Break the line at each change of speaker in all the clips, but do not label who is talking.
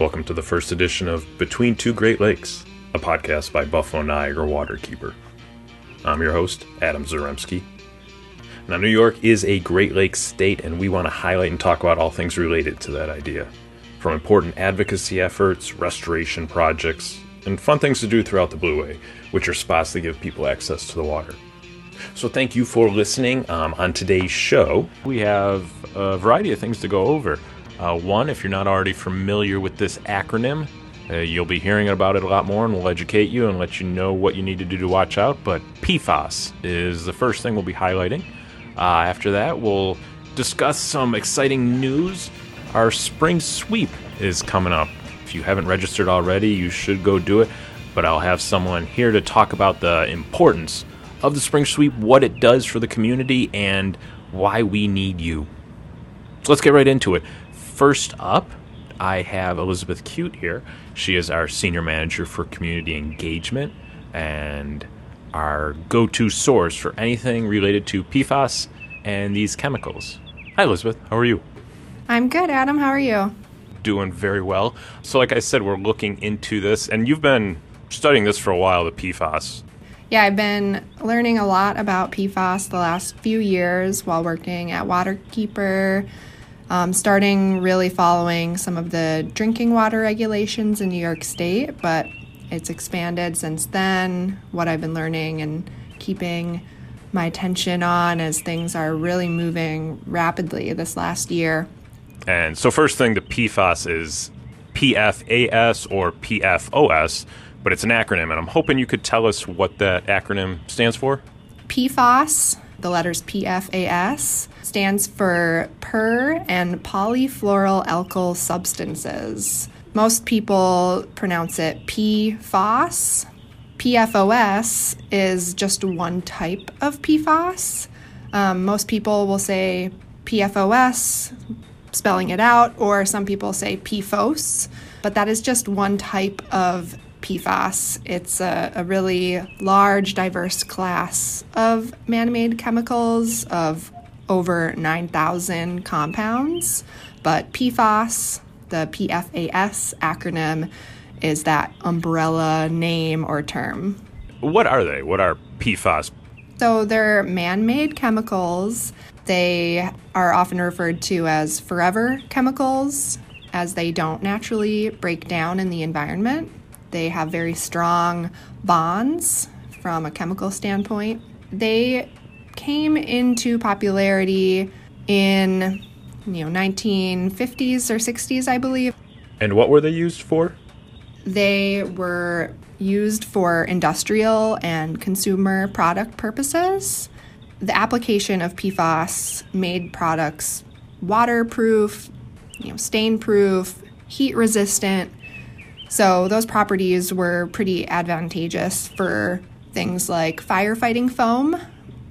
Welcome to the first edition of Between Two Great Lakes, a podcast by Buffalo Niagara Waterkeeper. I'm your host, Adam Zaremski. Now, New York is a Great Lakes state, and we want to highlight and talk about all things related to that idea. From important advocacy efforts, restoration projects, and fun things to do throughout the Blueway, which are spots that give people access to the water. So, thank you for listening. Um, on today's show, we have a variety of things to go over. Uh, one, if you're not already familiar with this acronym, uh, you'll be hearing about it a lot more and we'll educate you and let you know what you need to do to watch out. But PFAS is the first thing we'll be highlighting. Uh, after that, we'll discuss some exciting news. Our spring sweep is coming up. If you haven't registered already, you should go do it. But I'll have someone here to talk about the importance of the spring sweep, what it does for the community, and why we need you. So let's get right into it. First up, I have Elizabeth Cute here. She is our senior manager for community engagement and our go to source for anything related to PFAS and these chemicals. Hi, Elizabeth. How are you?
I'm good, Adam. How are you?
Doing very well. So, like I said, we're looking into this, and you've been studying this for a while the PFAS.
Yeah, I've been learning a lot about PFAS the last few years while working at Waterkeeper um, starting really following some of the drinking water regulations in New York State, but it's expanded since then. What I've been learning and keeping my attention on as things are really moving rapidly this last year.
And so, first thing, the PFAS is PFAS or PFOS, but it's an acronym, and I'm hoping you could tell us what that acronym stands for.
PFAS the letters PFAS, stands for per and polyfluoroalkyl substances. Most people pronounce it PFOS. PFOS is just one type of PFAS. Um, most people will say PFOS, spelling it out, or some people say PFOS, but that is just one type of PFAS. It's a, a really large, diverse class of man made chemicals of over 9,000 compounds. But PFAS, the PFAS acronym, is that umbrella name or term.
What are they? What are PFAS?
So they're man made chemicals. They are often referred to as forever chemicals as they don't naturally break down in the environment. They have very strong bonds from a chemical standpoint. They came into popularity in you know 1950s or 60s, I believe.
And what were they used for?
They were used for industrial and consumer product purposes. The application of PFAS made products waterproof, you know, stain proof, heat resistant, so those properties were pretty advantageous for things like firefighting foam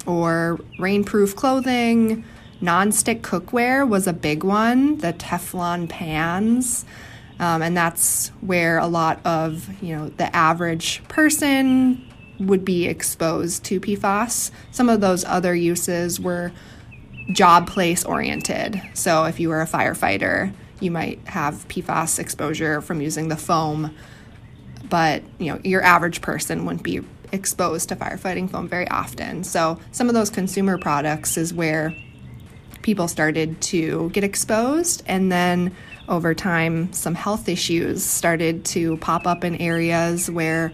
or rainproof clothing. Non-stick cookware was a big one, the Teflon pans. Um, and that's where a lot of you know the average person would be exposed to PFAS. Some of those other uses were job place oriented. So if you were a firefighter, you might have PFAS exposure from using the foam, but you know your average person wouldn't be exposed to firefighting foam very often. So some of those consumer products is where people started to get exposed and then over time some health issues started to pop up in areas where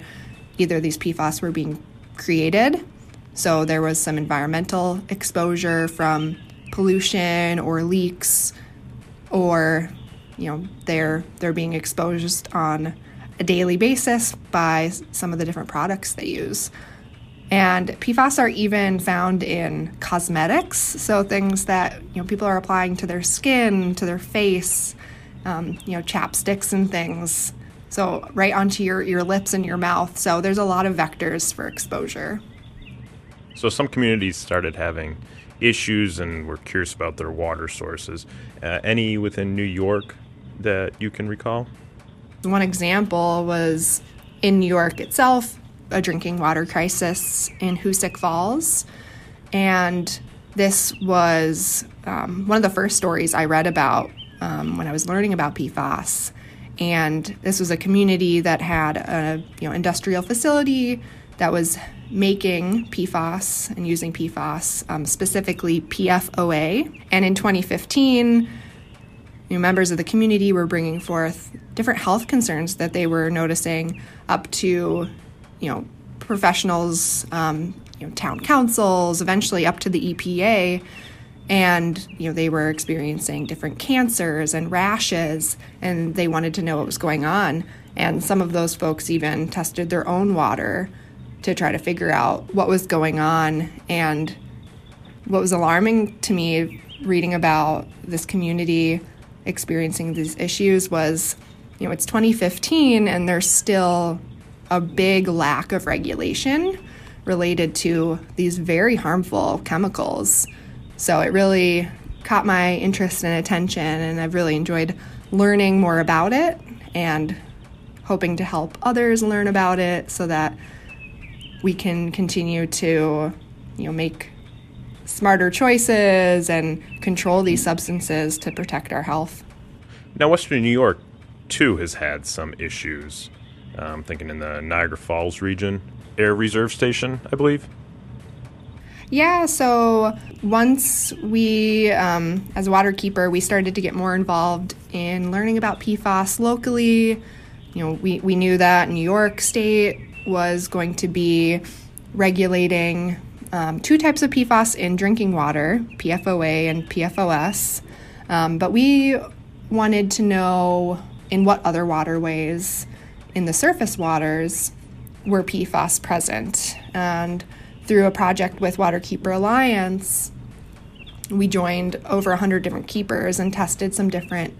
either these PFAS were being created. So there was some environmental exposure from pollution or leaks or you know they're they're being exposed on a daily basis by some of the different products they use. And PFAS are even found in cosmetics, so things that you know people are applying to their skin, to their face, um, you know, chapsticks and things. So right onto your your lips and your mouth. So there's a lot of vectors for exposure.
So some communities started having issues and were curious about their water sources. Uh, any within New York that you can recall?
One example was in New York itself, a drinking water crisis in Hoosick Falls. And this was um, one of the first stories I read about um, when I was learning about PFAS. And this was a community that had a you know industrial facility that was making PFAS and using PFAS, um, specifically PFOA. And in 2015, you know, members of the community were bringing forth different health concerns that they were noticing up to, you know, professionals, um, you know, town councils, eventually up to the EPA. And, you know, they were experiencing different cancers and rashes, and they wanted to know what was going on. And some of those folks even tested their own water to try to figure out what was going on. And what was alarming to me reading about this community experiencing these issues was, you know, it's 2015 and there's still a big lack of regulation related to these very harmful chemicals. So it really caught my interest and attention, and I've really enjoyed learning more about it and hoping to help others learn about it so that we can continue to, you know, make smarter choices and control these substances to protect our health.
Now, Western New York, too, has had some issues. I'm um, thinking in the Niagara Falls region, Air Reserve Station, I believe.
Yeah, so once we, um, as a water keeper, we started to get more involved in learning about PFAS locally. You know, we, we knew that New York State was going to be regulating um, two types of PFAS in drinking water PFOA and PFOS. Um, but we wanted to know in what other waterways in the surface waters were PFAS present. And through a project with Waterkeeper Alliance, we joined over 100 different keepers and tested some different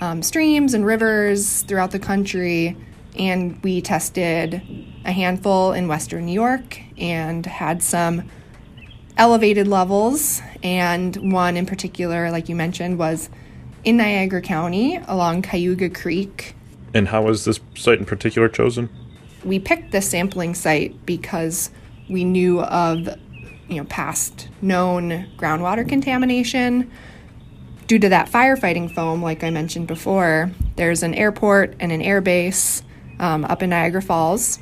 um, streams and rivers throughout the country and we tested a handful in Western New York and had some elevated levels. And one in particular, like you mentioned, was in Niagara County along Cayuga Creek.
And how was this site in particular chosen?
We picked the sampling site because we knew of you know past known groundwater contamination due to that firefighting foam like i mentioned before there's an airport and an air base um, up in Niagara Falls,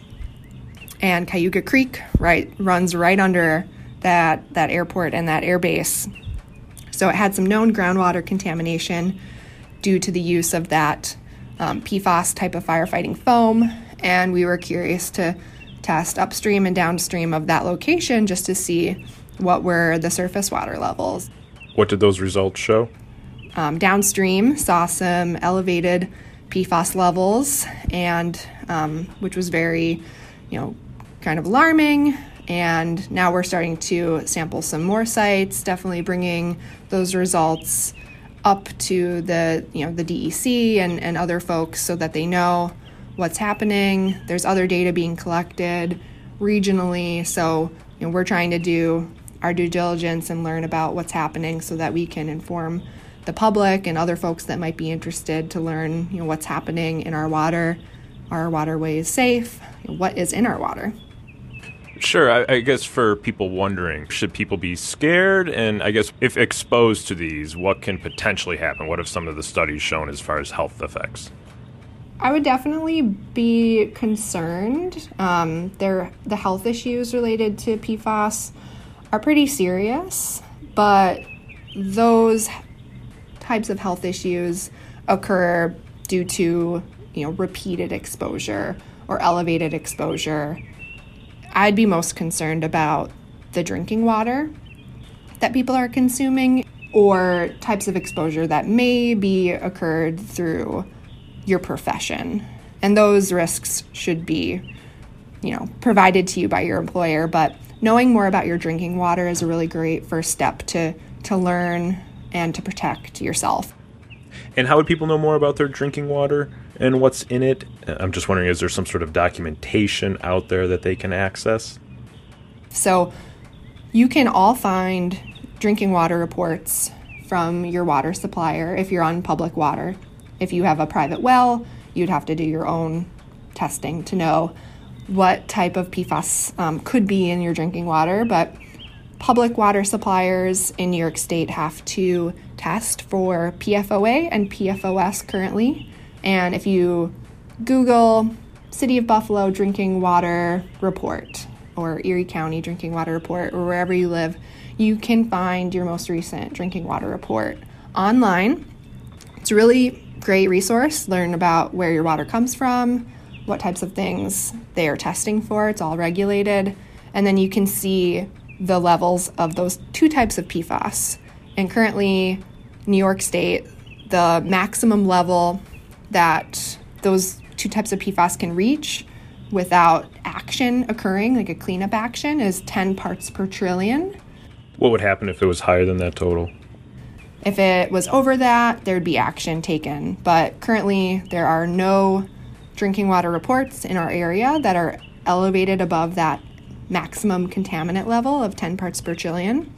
and Cayuga Creek right runs right under that that airport and that air base. So it had some known groundwater contamination due to the use of that um, PFAS type of firefighting foam, and we were curious to test upstream and downstream of that location just to see what were the surface water levels.
What did those results show?
Um, downstream saw some elevated PFAS levels, and um, which was very, you know, kind of alarming. And now we're starting to sample some more sites, definitely bringing those results up to the you know the DEC and, and other folks so that they know what's happening. There's other data being collected regionally, so you know, we're trying to do our due diligence and learn about what's happening so that we can inform the public and other folks that might be interested to learn you know what's happening in our water are our waterways safe what is in our water
Sure. I, I, guess for people wondering, should people be scared? And I guess if exposed to these, what can potentially happen? What have some of the studies shown as far as health effects?
I would definitely be concerned. Um, there, the health issues related to PFAS are pretty serious, but those types of health issues occur due to you know repeated exposure or elevated exposure. I'd be most concerned about the drinking water that people are consuming or types of exposure that may be occurred through your profession. And those risks should be you know provided to you by your employer. But knowing more about your drinking water is a really great first step to to learn and to protect yourself.
And how would people know more about their drinking water and what's in it? I'm just wondering is there some sort of documentation out there that they can access?
So, you can all find drinking water reports from your water supplier if you're on public water. If you have a private well, you'd have to do your own testing to know what type of PFAS um, could be in your drinking water. But public water suppliers in New York State have to test for PFOA and PFOS currently. And if you Google City of Buffalo drinking water report or Erie County drinking water report or wherever you live, you can find your most recent drinking water report online. It's a really great resource. Learn about where your water comes from, what types of things they are testing for. It's all regulated. And then you can see the levels of those two types of PFAS. And currently, New York State, the maximum level that those two types of PFAS can reach without action occurring, like a cleanup action, is 10 parts per trillion.
What would happen if it was higher than that total?
If it was over that, there'd be action taken. But currently, there are no drinking water reports in our area that are elevated above that maximum contaminant level of 10 parts per trillion.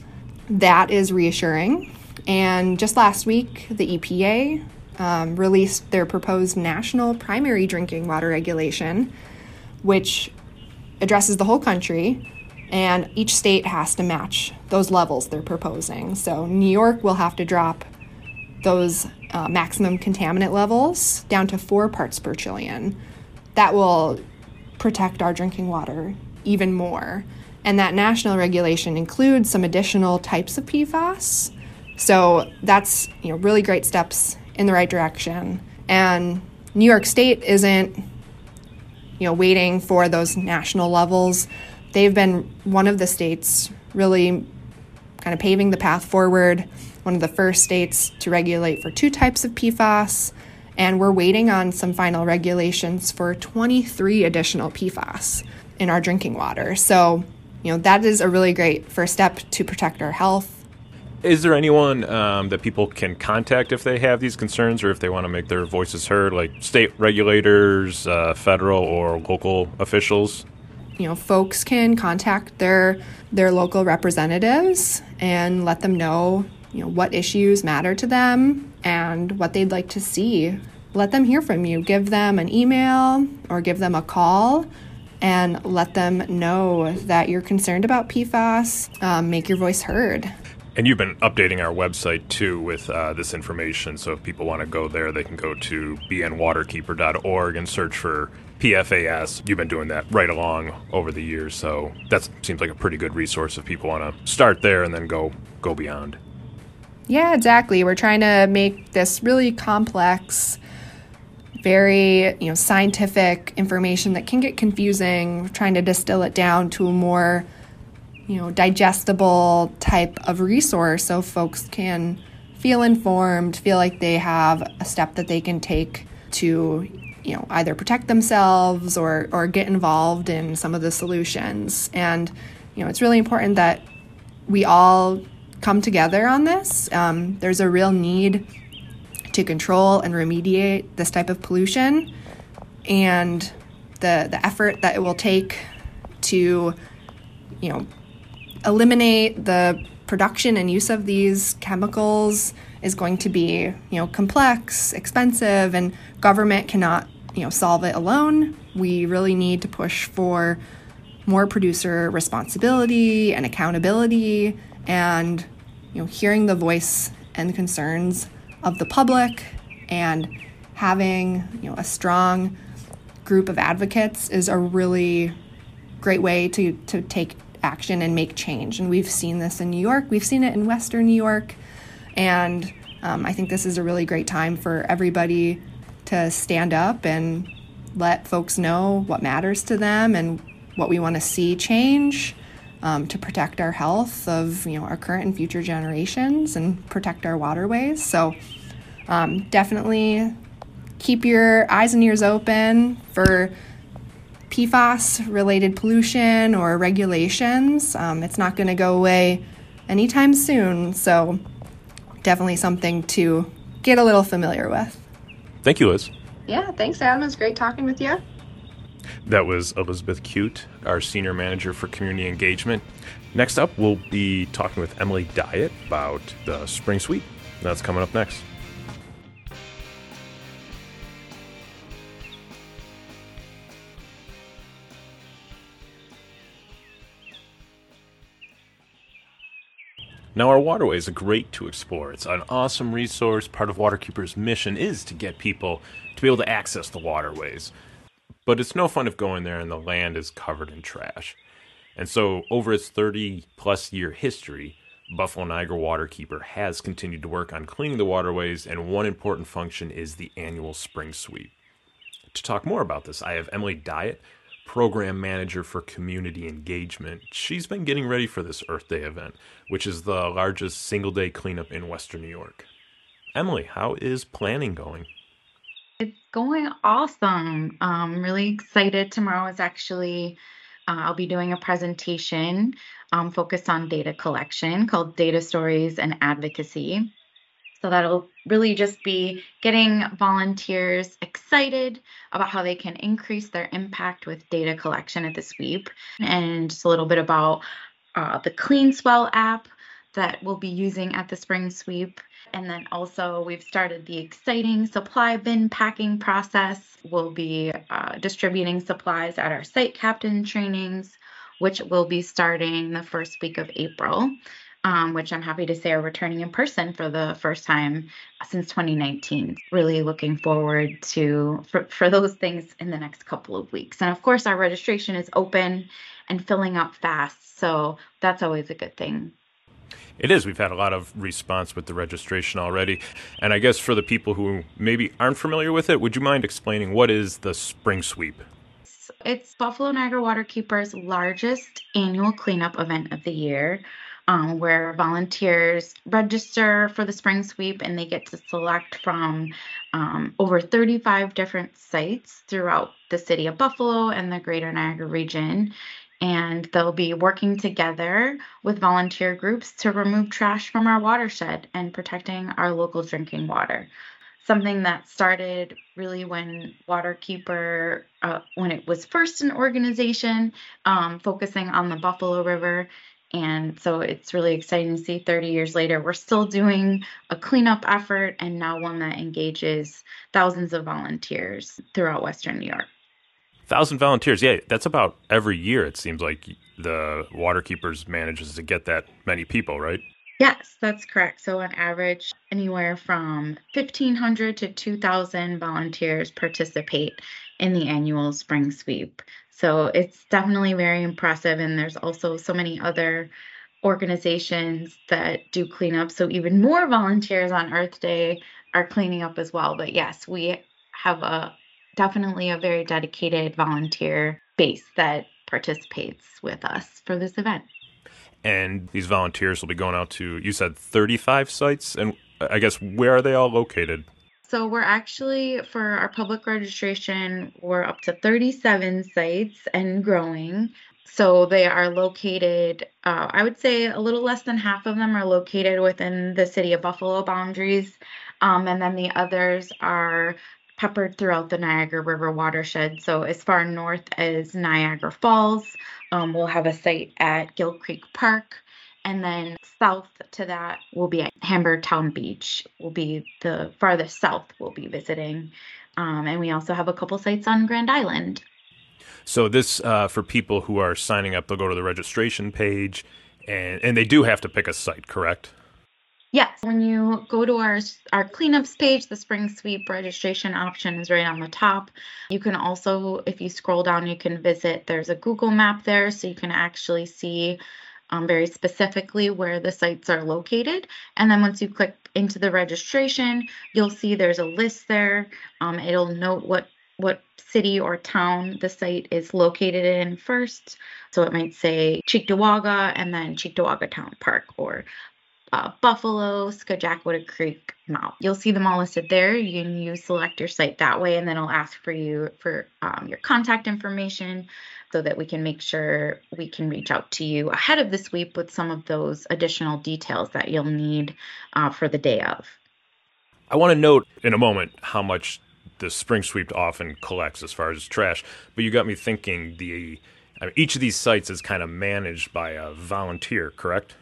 That is reassuring. And just last week, the EPA um, released their proposed national primary drinking water regulation, which addresses the whole country, and each state has to match those levels they're proposing. So New York will have to drop those uh, maximum contaminant levels down to four parts per trillion. That will protect our drinking water even more. And that national regulation includes some additional types of PFAS. So that's you know really great steps in the right direction. And New York State isn't you know waiting for those national levels. They've been one of the states really kind of paving the path forward, one of the first states to regulate for two types of PFAS, and we're waiting on some final regulations for 23 additional PFAS in our drinking water. So, you know, that is a really great first step to protect our health
is there anyone um, that people can contact if they have these concerns or if they want to make their voices heard, like state regulators, uh, federal or local officials?
You know, folks can contact their their local representatives and let them know, you know, what issues matter to them and what they'd like to see. Let them hear from you. Give them an email or give them a call and let them know that you're concerned about PFAS. Um, make your voice heard.
And you've been updating our website too with uh, this information. So if people want to go there, they can go to bnwaterkeeper.org and search for PFAS. You've been doing that right along over the years, so that seems like a pretty good resource if people want to start there and then go go beyond.
Yeah, exactly. We're trying to make this really complex, very you know scientific information that can get confusing. Trying to distill it down to a more you know, digestible type of resource so folks can feel informed, feel like they have a step that they can take to, you know, either protect themselves or, or get involved in some of the solutions. And, you know, it's really important that we all come together on this. Um, there's a real need to control and remediate this type of pollution and the, the effort that it will take to, you know, eliminate the production and use of these chemicals is going to be, you know, complex, expensive, and government cannot, you know, solve it alone. We really need to push for more producer responsibility and accountability and, you know, hearing the voice and concerns of the public and having, you know, a strong group of advocates is a really great way to, to take action and make change. And we've seen this in New York, we've seen it in Western New York. And um, I think this is a really great time for everybody to stand up and let folks know what matters to them and what we want to see change um, to protect our health of you know our current and future generations and protect our waterways. So um, definitely keep your eyes and ears open for PFAS related pollution or regulations. Um, it's not going to go away anytime soon, so definitely something to get a little familiar with.
Thank you, Liz.
Yeah, thanks, Adam. It was great talking with you.
That was Elizabeth Cute, our Senior Manager for Community Engagement. Next up, we'll be talking with Emily Diet about the Spring Sweep. That's coming up next. Now, our waterways are great to explore. It's an awesome resource. Part of Waterkeeper's mission is to get people to be able to access the waterways. But it's no fun of going there and the land is covered in trash. And so, over its 30 plus year history, Buffalo Niagara Waterkeeper has continued to work on cleaning the waterways, and one important function is the annual spring sweep. To talk more about this, I have Emily Diet, program manager for community engagement. She's been getting ready for this Earth Day event, which is the largest single day cleanup in Western New York. Emily, how is planning going?
Going awesome. I'm really excited. Tomorrow is actually, uh, I'll be doing a presentation um, focused on data collection called Data Stories and Advocacy. So that'll really just be getting volunteers excited about how they can increase their impact with data collection at the sweep, and just a little bit about uh, the CleanSwell app that we'll be using at the spring sweep. And then also, we've started the exciting supply bin packing process. We'll be uh, distributing supplies at our site captain trainings, which will be starting the first week of April um, which I'm happy to say are returning in person for the first time since 2019. Really looking forward to for, for those things in the next couple of weeks. And of course, our registration is open and filling up fast, so that's always a good thing.
It is. We've had a lot of response with the registration already. And I guess for the people who maybe aren't familiar with it, would you mind explaining what is the Spring Sweep?
It's Buffalo Niagara Waterkeeper's largest annual cleanup event of the year um, where volunteers register for the spring sweep and they get to select from um, over 35 different sites throughout the city of Buffalo and the greater Niagara region. And they'll be working together with volunteer groups to remove trash from our watershed and protecting our local drinking water something that started really when Waterkeeper, uh, when it was first an organization um, focusing on the Buffalo River, and so it's really exciting to see 30 years later, we're still doing a cleanup effort and now one that engages thousands of volunteers throughout Western New York.
Thousand volunteers, yeah, that's about every year. It seems like the Waterkeepers manages to get that many people, right?
Yes, that's correct. So, on average, anywhere from 1,500 to 2,000 volunteers participate in the annual spring sweep. So it's definitely very impressive. And there's also so many other organizations that do cleanup. So even more volunteers on Earth Day are cleaning up as well. But yes, we have a definitely a very dedicated volunteer base that participates with us for this event.
And these volunteers will be going out to, you said 35 sites. And I guess where are they all located?
So we're actually, for our public registration, we're up to 37 sites and growing. So they are located, uh, I would say a little less than half of them are located within the city of Buffalo boundaries. Um, and then the others are peppered throughout the Niagara River watershed. So as far north as Niagara Falls, um, we'll have a site at Gill Creek Park. And then south to that will be at Hamburg Town Beach, will be the farthest south we'll be visiting. Um, and we also have a couple sites on Grand Island.
So this uh, for people who are signing up, they'll go to the registration page, and and they do have to pick a site, correct?
Yes. When you go to our our cleanups page, the spring sweep registration option is right on the top. You can also, if you scroll down, you can visit. There's a Google map there, so you can actually see um, very specifically where the sites are located. And then once you click into the registration, you'll see there's a list there. Um, it'll note what what city or town the site is located in first. So it might say Cheektowaga and then Cheektowaga Town Park or uh, Buffalo, Scajaquada Creek Mount. You'll see them all listed there. You can use select your site that way, and then it'll ask for you for um, your contact information, so that we can make sure we can reach out to you ahead of the sweep with some of those additional details that you'll need uh, for the day of.
I want to note in a moment how much the spring sweep often collects as far as trash, but you got me thinking the each of these sites is kind of managed by a volunteer, correct?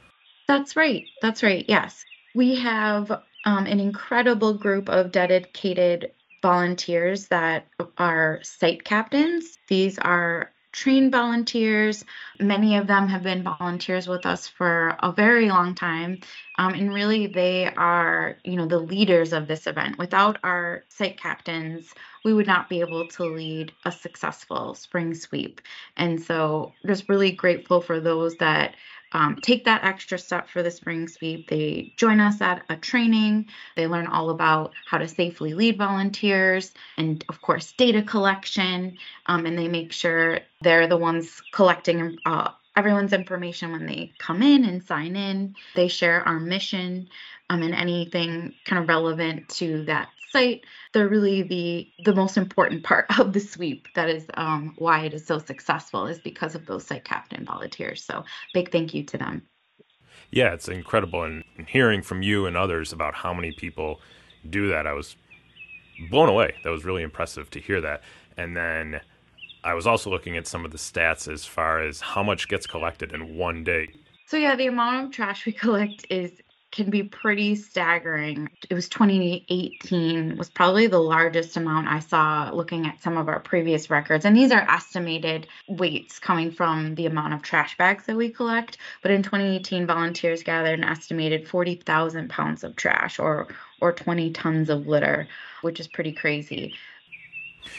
That's right. That's right. Yes. We have um, an incredible group of dedicated volunteers that are site captains. These are trained volunteers. Many of them have been volunteers with us for a very long time. Um, and really, they are, you know, the leaders of this event. Without our site captains, we would not be able to lead a successful spring sweep. And so, just really grateful for those that um, take that extra step for the spring sweep. They join us at a training. They learn all about how to safely lead volunteers and, of course, data collection. Um, and they make sure they're the ones collecting uh, everyone's information when they come in and sign in. They share our mission um, and anything kind of relevant to that site. They're really the the most important part of the sweep. That is um, why it is so successful, is because of those site captain volunteers. So big thank you to them.
Yeah, it's incredible, and hearing from you and others about how many people do that, I was blown away. That was really impressive to hear that. And then I was also looking at some of the stats as far as how much gets collected in one day.
So yeah, the amount of trash we collect is can be pretty staggering. It was 2018 was probably the largest amount I saw looking at some of our previous records. And these are estimated weights coming from the amount of trash bags that we collect. But in 2018, volunteers gathered an estimated 40,000 pounds of trash or or 20 tons of litter, which is pretty crazy.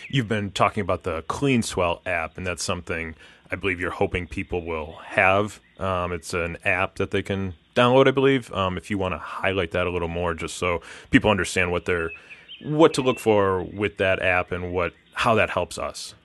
You've been talking about the CleanSwell app, and that's something I believe you're hoping people will have. Um, it's an app that they can download, I believe. Um, if you want to highlight that a little more, just so people understand what they're what to look for with that app and what how that helps us.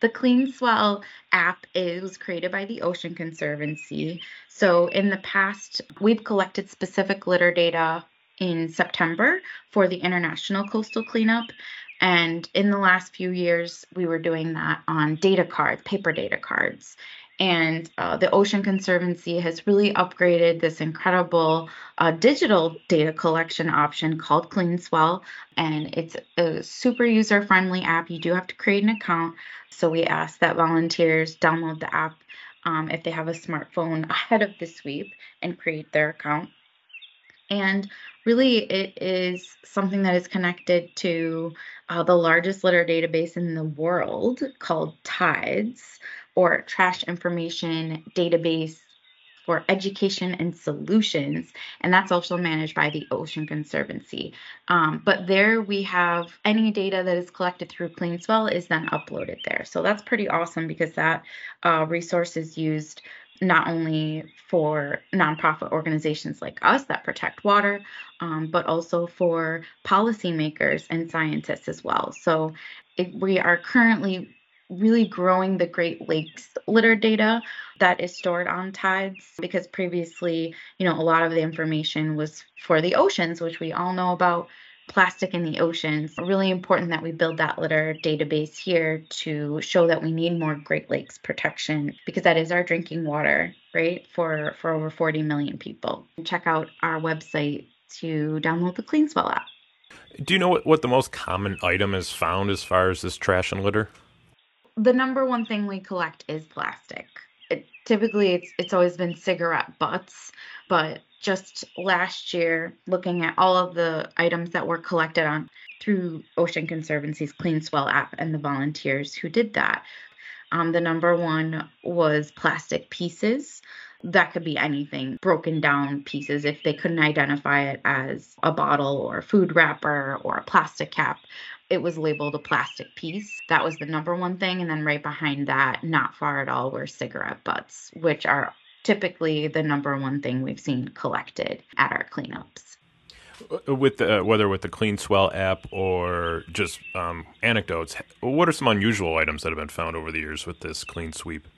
The CleanSwell app is created by the Ocean Conservancy. So in the past, we've collected specific litter data in September for the International Coastal Cleanup. And in the last few years, we were doing that on data cards, paper data cards. And uh, the Ocean Conservancy has really upgraded this incredible uh, digital data collection option called CleanSwell. And it's a super user friendly app. You do have to create an account. So we ask that volunteers download the app um, if they have a smartphone ahead of the sweep and create their account. And really, it is something that is connected to uh, the largest litter database in the world called TIDES or trash information database for education and solutions, and that's also managed by the Ocean Conservancy. Um, but there we have any data that is collected through CleanSwell is then uploaded there. So that's pretty awesome because that uh, resource is used not only for nonprofit organizations like us that protect water, um, but also for policymakers and scientists as well. So it, we are currently really growing the Great Lakes litter data that is stored on TIDES because previously, you know, a lot of the information was for the oceans, which we all know about plastic in the oceans. Really important that we build that litter database here to show that we need more Great Lakes protection because that is our drinking water, right? For for over 40 million people. Check out our website to download the CleanSwell app.
Do you know what, what the most common item is found as far as this trash and litter?
the number one thing we collect is plastic. It, typically, it's it's always been cigarette butts, but just last year, looking at all of the items that were collected on through Ocean Conservancy's CleanSwell app and the volunteers who did that, um, the number one was plastic pieces. That could be anything, broken down pieces if they couldn't identify it as a bottle or a food wrapper or a plastic cap it was labeled a plastic piece. That was the number one thing. And then right behind that, not far at all, were cigarette butts, which are typically the number one thing we've seen collected at our cleanups.
Uh, with the, uh, whether with the CleanSwell app or just um, anecdotes, what are some unusual items that have been found over the years with this clean sweep?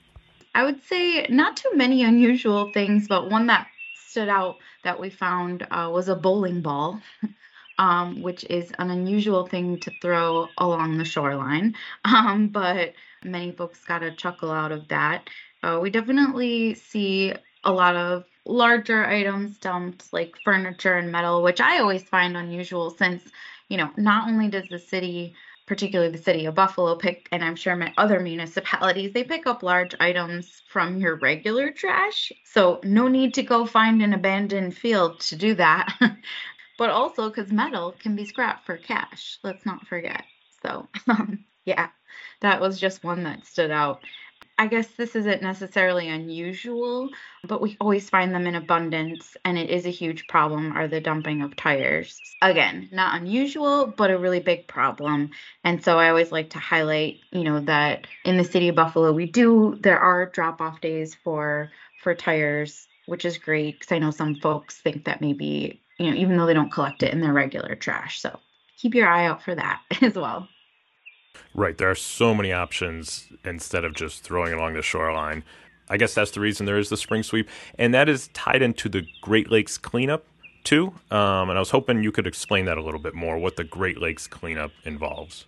I would say not too many unusual things, but one that stood out that we found uh, was a bowling ball. um, which is an unusual thing to throw along the shoreline. Um, but many folks got a chuckle out of that. Uh, we definitely see a lot of larger items dumped, like furniture and metal, which I always find unusual since, you know, not only does the city particularly the city of Buffalo pick and I'm sure other municipalities they pick up large items from your regular trash so no need to go find an abandoned field to do that but also because metal can be scrapped for cash. Let's not forget. So, um, yeah, that was just one that stood out. I guess this isn't necessarily unusual, but we always find them in abundance, and it is a huge problem are the dumping of tires. Again, not unusual, but a really big problem. And so I always like to highlight, you know, that in the city of Buffalo, we do there are drop-off days for for tires, which is great because I know some folks think that maybe, you know, even though they don't collect it in their regular trash. So keep your eye out for that as well.
Right. There are so many options instead of just throwing along the shoreline. I guess that's the reason there is the spring sweep. And that is tied into the Great Lakes cleanup, too. Um, and I was hoping you could explain that a little bit more, what the Great Lakes cleanup involves.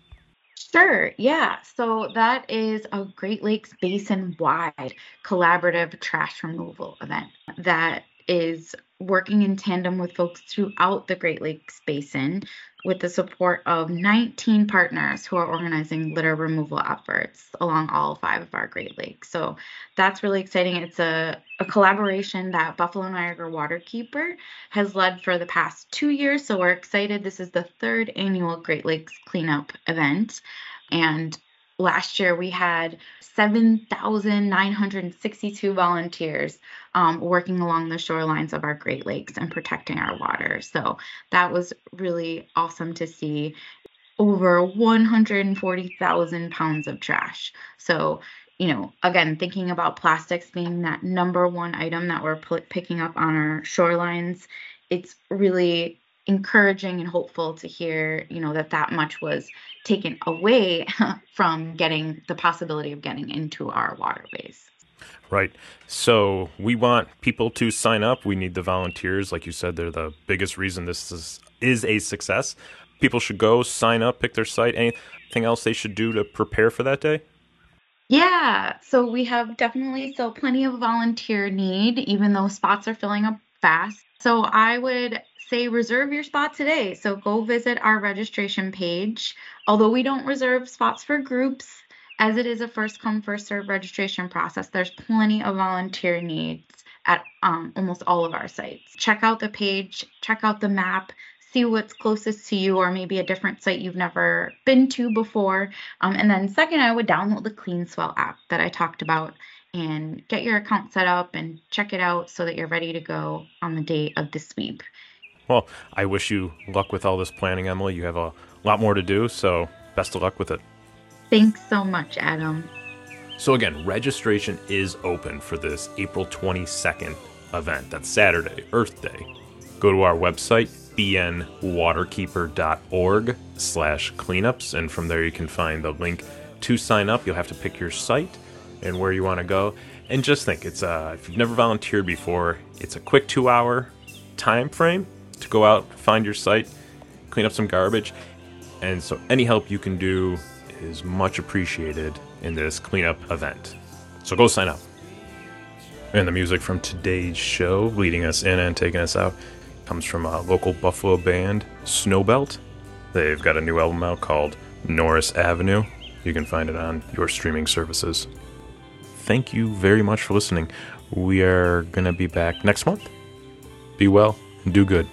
Sure, yeah. So that is a Great Lakes basin wide collaborative trash removal event that is working in tandem with folks throughout the Great Lakes Basin with the support of 19 partners who are organizing litter removal efforts along all five of our Great Lakes. So that's really exciting. It's a, a collaboration that Buffalo Niagara Waterkeeper has led for the past two years. So we're excited. This is the third annual Great Lakes cleanup event. And last year we had 7,962 volunteers um, working along the shorelines of our Great Lakes and protecting our water. So that was really awesome to see. Over 140,000 pounds of trash. So, you know, again, thinking about plastics being that number one item that we're picking up on our shorelines, it's really encouraging and hopeful to hear you know that that much was taken away from getting the possibility of getting into our waterways.
Right. So we want people to sign up. We need the volunteers. Like you said they're the biggest reason this is is a success. People should go sign up pick their site. Anything else they should do to prepare for that day?
Yeah. So we have definitely still plenty of volunteer need even though spots are filling up fast so i would say reserve your spot today. So go visit our registration page. Although we don't reserve spots for groups, as it is a first come, first serve registration process, there's plenty of volunteer needs at um, almost all of our sites. Check out the page, check out the map, see what's closest to you, or maybe a different site you've never been to before. Um, and then, second, I would download the CleanSwell app that I talked about and get your account set up and check it out so that you're ready to go on the day of the sweep.
Well, I wish you luck with all this planning, Emily. You have a lot more to do, so best of luck with it.
Thanks so much, Adam.
So, again, registration is open for this April 22nd event. That's Saturday, Earth Day. Go to our website, bnwaterkeeper.org slash cleanups, and from there you can find the link to sign up. You'll have to pick your site and where you want to go. And just think, it's uh, if you've never volunteered before, it's a quick two-hour time frame to go out, find your site, clean up some garbage. And so any help you can do is much appreciated in this cleanup event. So go sign up. And the music from today's show, leading us in and taking us out, comes from a local Buffalo band, Snowbelt. They've got a new album out called Norris Avenue. You can find it on your streaming services. Thank you very much for listening. We are going to be back next month. Be well and do good.